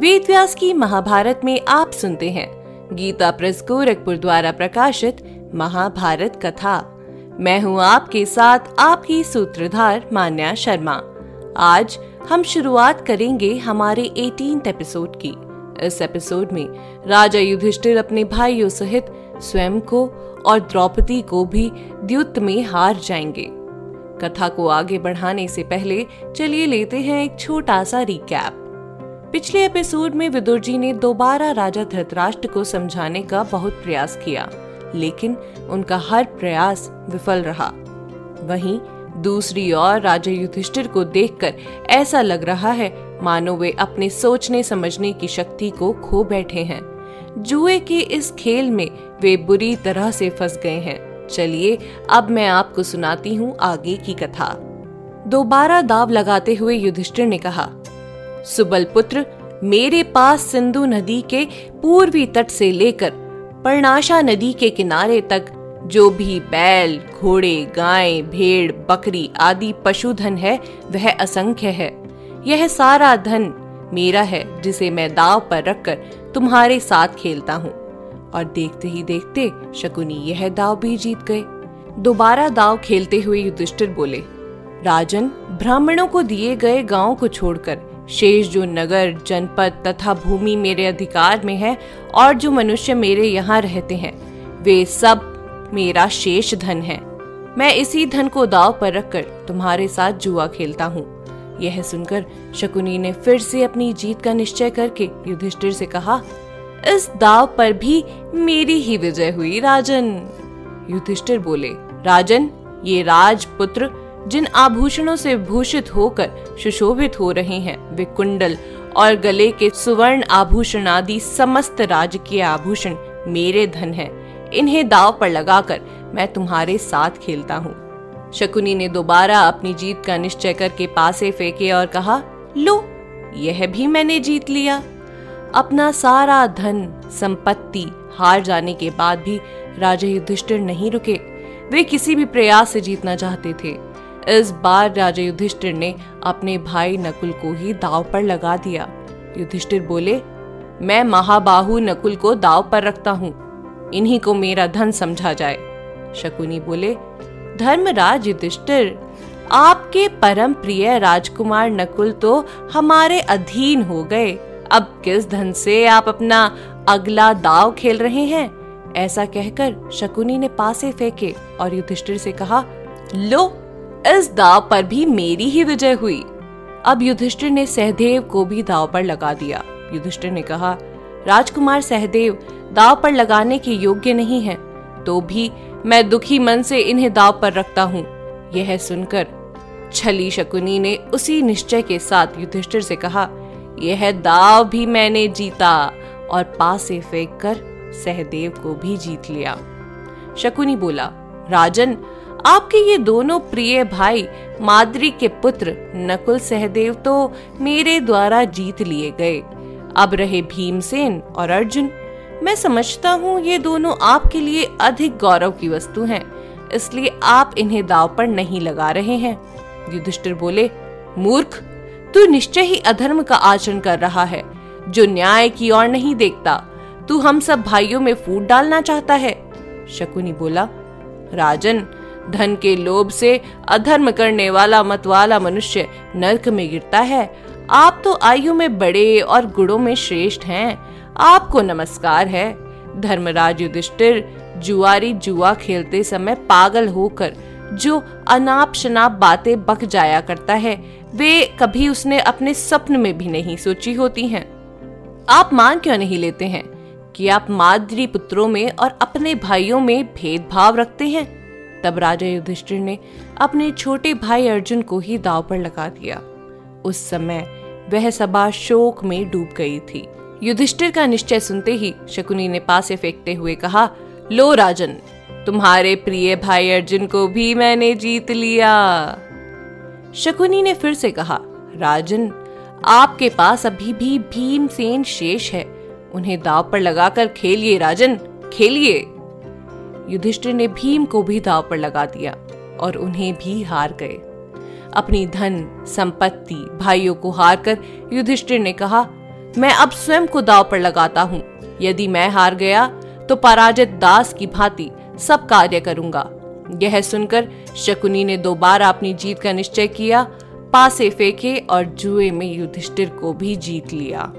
वेद व्यास की महाभारत में आप सुनते हैं। गीता प्रेस गोरखपुर द्वारा प्रकाशित महाभारत कथा। मैं हूँ आपके साथ आपकी सूत्रधार मान्या शर्मा। आज हम शुरुआत करेंगे हमारे एटीन एपिसोड की। इस एपिसोड में राजा युधिष्ठिर अपने भाइयों सहित स्वयं को और द्रौपदी को भी द्युत में हार जाएँगे। कथा को आगे बढ़ाने से पहले चलिए लेते हैं एक छोटा सा रिकैप पिछले एपिसोड में विदुर जी ने दोबारा राजा धृतराष्ट्र को समझाने का बहुत प्रयास किया, लेकिन उनका हर प्रयास विफल रहा। वहीं दूसरी ओर राजा युधिष्ठिर को देखकर ऐसा लग रहा है, मानो वे अपने सोचने समझने की शक्ति को खो बैठे हैं। जुए के इस खेल में वे बुरी तरह से फंस गए हैं। चलिए, अब मैं आपको सुनाती हूँ आगे की कथा। दोबारा दाव लगाते हुए युधिष्ठिर ने कहा सुबल पुत्र मेरे पास सिंधु नदी के पूर्वी तट से लेकर पर्णाशा नदी के किनारे तक जो भी बैल, घोड़े, गाय, भेड़, बकरी आदि पशुधन है, वह असंख्य है। यह सारा धन मेरा है, जिसे मैं दाव पर रखकर तुम्हारे साथ खेलता हूँ। और देखते ही देखते शकुनी यह दाव भी जीत गए। दोबारा दाव खेलते हुए युधिष्ठिर बोले, राजन, ब्राह्मणों को दिए गए गाँव को छोड़कर शेष जो नगर, जनपद तथा भूमि मेरे अधिकार में है और जो मनुष्य मेरे यहाँ रहते हैं, वे सब मेरा शेष धन है। मैं इसी धन को दाव पर रखकर तुम्हारे साथ जुआ खेलता हूँ। यह सुनकर शकुनी ने फिर से अपनी जीत का निश्चय करके युधिष्ठिर से कहा, इस दाव पर भी मेरी ही विजय हुई, राजन। युधिष्ठिर बोले, राजन, ये राजपुत्र जिन आभूषणों से भूषित होकर सुशोभित हो रहे हैं, वे कुंडल और गले के सुवर्ण आभूषण आदि समस्त राजकीय आभूषण मेरे धन हैं। इन्हें दाव पर लगाकर मैं तुम्हारे साथ खेलता हूँ। शकुनी ने दोबारा अपनी जीत का निश्चय करके पासे फेंके और कहा, लो, यह भी मैंने जीत लिया। अपना सारा धन, संपत्ति हार जाने के बाद भी राजा युधिष्ठिर नहीं रुके। वे किसी भी प्रयास से जीतना चाहते थे। इस बार राजा युधिष्ठिर ने अपने भाई नकुल को ही दाव पर लगा दिया। युधिष्ठिर बोले, मैं महाबाहु नकुल को दाव पर रखता हूँ। इन्हीं को मेरा धन समझा जाए। शकुनी बोले, धर्मराज युधिष्ठिर, आपके परम प्रिय राजकुमार नकुल तो हमारे अधीन हो गए। अब किस धन से आप अपना अगला दाव खेल रहे हैं? ऐसा कहकर शकुनी ने पासे फेंके और युधिष्ठिर से कहा, लो इस दाव पर भी मेरी ही विजय हुई। अब युधिष्ठिर ने सहदेव को भी दाव पर लगा दिया। युधिष्ठिर ने कहा, राजकुमार सहदेव, दाव पर लगाने के योग्य नहीं है तो भी मैं दुखी मन से इन्हें दाव पर रखता हूँ। यह सुनकर छली शकुनी ने उसी निश्चय के साथ युधिष्ठिर से कहा, यह दाव भी मैंने जीता और पास से फेंक कर सहदेव को भी जीत लिया। शकुनी बोला, राजन आपके ये दोनों प्रिय भाई माद्री के पुत्र नकुल सहदेव तो मेरे द्वारा जीत लिए गए। अब रहे भीमसेन और अर्जुन। मैं समझता हूँ ये दोनों आपके लिए अधिक गौरव की वस्तु हैं, इसलिए आप इन्हें दाव पर नहीं लगा रहे हैं। युधिष्ठिर बोले मूर्ख तू निश्चय ही अधर्म का आचरण कर रहा है जो न्याय की ओर नहीं देखता। तू हम सब भाइयों में फूट डालना चाहता है। शकुनी बोला राजन धन के लोभ से अधर्म करने वाला मतवाला मनुष्य नरक में गिरता है। आप तो आयु में बड़े और गुणों में श्रेष्ठ हैं। आपको नमस्कार है। धर्मराज युधिष्ठिर जुआरी जुआ खेलते समय पागल होकर जो अनाप शनाप बातें बक जाया करता है, वे कभी उसने अपने स्वप्न में भी नहीं सोची होती हैं। आप मान क्यों नहीं लेते हैं कि आप माद्री पुत्रों में और अपने भाइयों में भेदभाव रखते हैं? तब राजा युधिष्ठिर ने अपने छोटे भाई अर्जुन को ही दाव पर लगा दिया। उस समय वह सभा शोक में डूब गई थी। युधिष्ठिर का निश्चय सुनते ही शकुनी ने पासे फेंकते हुए कहा, लो राजन, तुम्हारे प्रिय भाई अर्जुन को भी मैंने जीत लिया। शकुनी ने फिर से कहा, राजन, आपके पास अभी भी भीमसेन शेष है। उन्हें दाव पर लगाकर खेलिए राजन, खेलिए। युधिष्ठिर ने भीम को भी दाव पर लगा दिया और उन्हें भी हार गए। अपनी धन, संपत्ति, भाइयों को हार कर युधिष्ठिर ने कहा, मैं अब स्वयं को दाव पर लगाता हूँ। यदि मैं हार गया तो पराजित दास की भांति सब कार्य करूँगा। यह सुनकर शकुनी ने दोबारा अपनी जीत का निश्चय किया, पासे फेंके और जुए में युधिष्ठिर को भी जीत लिया।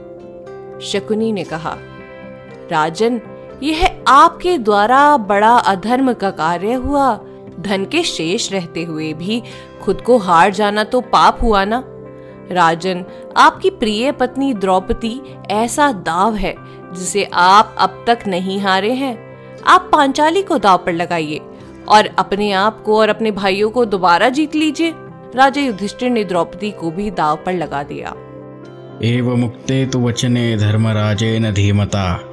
शकुनी ने कहा, राजन यह आपके द्वारा बड़ा अधर्म का कार्य हुआ। धन के शेष रहते हुए भी खुद को हार जाना तो पाप हुआ ना? राजन, आपकी प्रिय पत्नी द्रौपदी ऐसा दाव है जिसे आप अब तक नहीं हारे हैं। आप पांचाली को दाव पर लगाइए और अपने आप को और अपने भाइयों को दोबारा जीत लीजिए। राजा युधिष्ठिर ने द्रौपदी को भी दाव पर लगा दिया। एव मुक्ते तो वचने धर्मराजेन धीमता।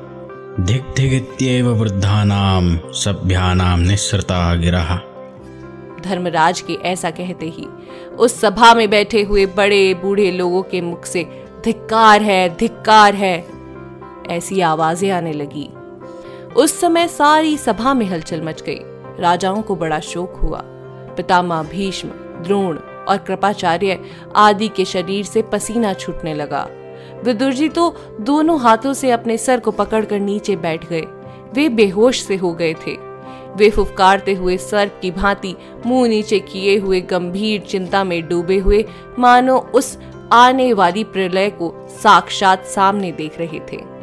धिग्धिगित्येव वृद्धानाम सभ्यानाम निस्सृता गिरह धर्मराज के ऐसा कहते ही उस सभा में बैठे हुए बड़े बूढ़े लोगों के मुख से, धिक्कार है धिक्कार है, ऐसी आवाज़ें आने लगी। उस समय सारी सभा में हलचल मच गई। राजाओं को बड़ा शोक हुआ। पितामह भीष्म, द्रोण और कृपाचार्य आदि के शरीर से पसीना छूटने लगा। विदुर जी तो दोनों हाथों से अपने सर को पकड़कर नीचे बैठ गए। वे बेहोश से हो गए थे। वे फुफकारते हुए सर्प की भांति मुँह नीचे किए हुए गंभीर चिंता में डूबे हुए मानो उस आने वाली प्रलय को साक्षात सामने देख रहे थे।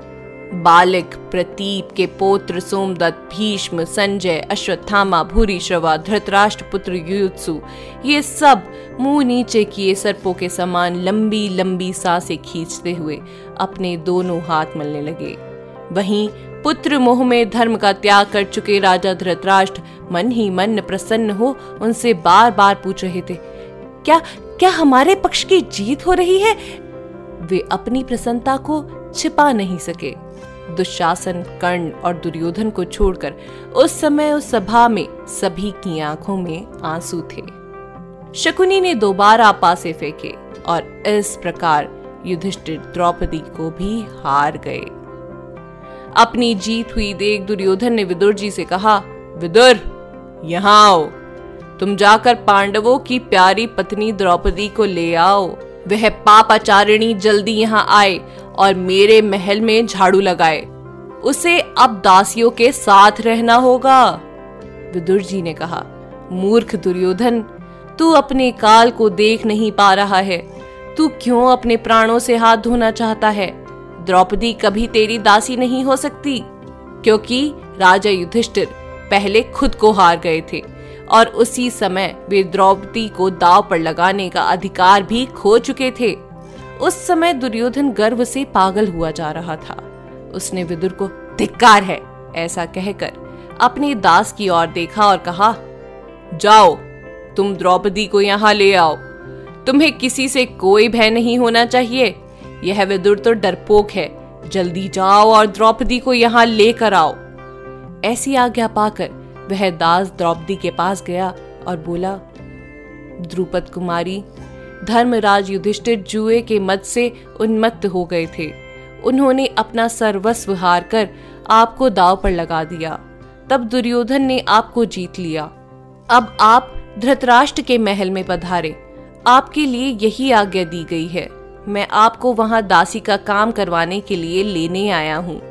बालिक प्रतीप के पोत्र सोमदत्त, भीष्म, संजय, अश्वत्थामा भूरी श्रवा धृतराष्ट्र पुत्र युयुत्सु, ये सब मुँह नीचे किए सर्पों के समान लंबी लंबी साँसें खींचते हुए अपने दोनों हाथ मलने लगे। वहीं पुत्र मोह में धर्म का त्याग कर चुके राजा धृतराष्ट्र मन ही मन प्रसन्न हो उनसे बार बार पूछ रहे थे, क्या क्या हमारे पक्ष की जीत हो रही है? वे अपनी प्रसन्नता को छिपा नहीं सके। दुशासन, कर्ण और दुर्योधन को छोड़कर उस समय उस सभा में, सभी की आँखों में आँसू थे। शकुनी ने दोबारा पासे फेंके और इस प्रकार युधिष्ठिर द्रौपदी को भी हार गए। अपनी जीत हुई देख दुर्योधन ने विदुर जी से कहा, विदुर, यहाँ आओ। तुम जाकर पांडवों की प्यारी पत्नी द्रौपदी को ले आओ। वह पापाचारिणी जल्दी यहाँ आए और मेरे महल में झाड़ू लगाए। उसे अब दासियों के साथ रहना होगा। विदुर जी ने कहा, मूर्ख दुर्योधन, तू अपने काल को देख नहीं पा रहा है। तू क्यों अपने प्राणों से हाथ धोना चाहता है? द्रौपदी कभी तेरी दासी नहीं हो सकती, क्योंकि राजा युधिष्ठिर पहले खुद को हार गए थे। और उसी समय वे द्रौपदी को दाव पर लगाने का अधिकार भी खो चुके थे। उस समय दुर्योधन गर्व से पागल हुआ जा रहा था। उसने विदुर को, धिक्कार है, ऐसा कहकर अपने दास की ओर देखा और कहा, जाओ, तुम द्रौपदी को यहाँ ले आओ। तुम्हें किसी से कोई भय नहीं होना चाहिए। यह विदुर तो डरपोक है। जल्दी जाओ और द्रौपदी को यहाँ लेकर आओ। ऐसी आज्ञा पाकर वह दास द्रौपदी के पास गया और बोला, द्रुपद कुमारी, धर्मराज युधिष्ठिर जुए के मत से उन्मत्त हो गए थे। उन्होंने अपना सर्वस्व हार कर आपको दाव पर लगा दिया। तब दुर्योधन ने आपको जीत लिया। अब आप धृतराष्ट्र के महल में पधारे। आपके लिए यही आज्ञा दी गई है। मैं आपको वहाँ दासी का काम करवाने के लिए लेने आया हूँ।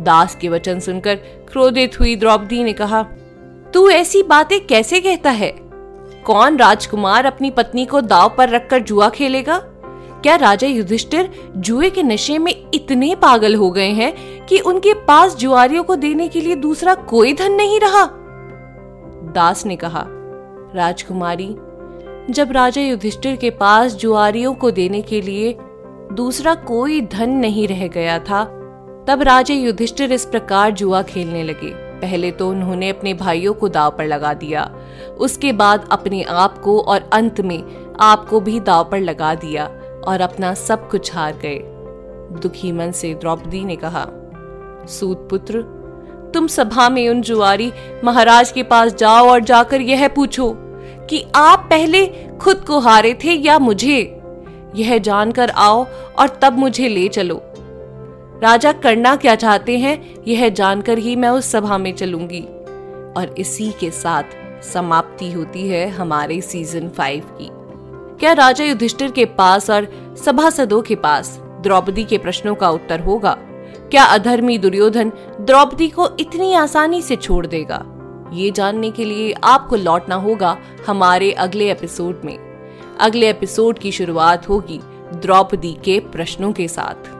दास के वचन सुनकर क्रोधित हुई द्रौपदी ने कहा तू ऐसी बातें कैसे कहता है? कौन राजकुमार अपनी पत्नी को दाव पर रखकर जुआ खेलेगा? क्या राजा युधिष्ठिर जुए के नशे में इतने पागल हो गए हैं कि उनके पास जुआरियों को देने के लिए दूसरा कोई धन नहीं रहा? दास ने कहा, राजकुमारी, जब राजा युधिष्ठिर के पास जुआरियों को देने के लिए दूसरा कोई धन नहीं रह गया था, तब राजा युधिष्ठिर इस प्रकार जुआ खेलने लगे। पहले तो उन्होंने अपने भाइयों को दाव पर लगा दिया। उसके बाद अपने आप को और अंत में आपको भी दाव पर लगा दिया और अपना सब कुछ हार गए। दुखी मन से द्रौपदी ने कहा, सूत पुत्र, तुम सभा में उन जुआरी महाराज के पास जाओ और जाकर यह पूछो कि आप पहले खुद को हारे थे या मुझे? यह जानकर आओ और तब मुझे ले चलो। राजा करना क्या चाहते हैं, यह जानकर ही मैं उस सभा में चलूँगी। और इसी के साथ समाप्ति होती है हमारे सीज़न फाइव की। क्या राजा युधिष्ठिर के पास और सभासदों के पास द्रौपदी के प्रश्नों का उत्तर होगा? क्या अधर्मी दुर्योधन द्रौपदी को इतनी आसानी से छोड़ देगा? ये जानने के लिए आपको लौटना होगा हमारे अगले एपिसोड में। अगले एपिसोड की शुरुआत होगी द्रौपदी के प्रश्नों के साथ।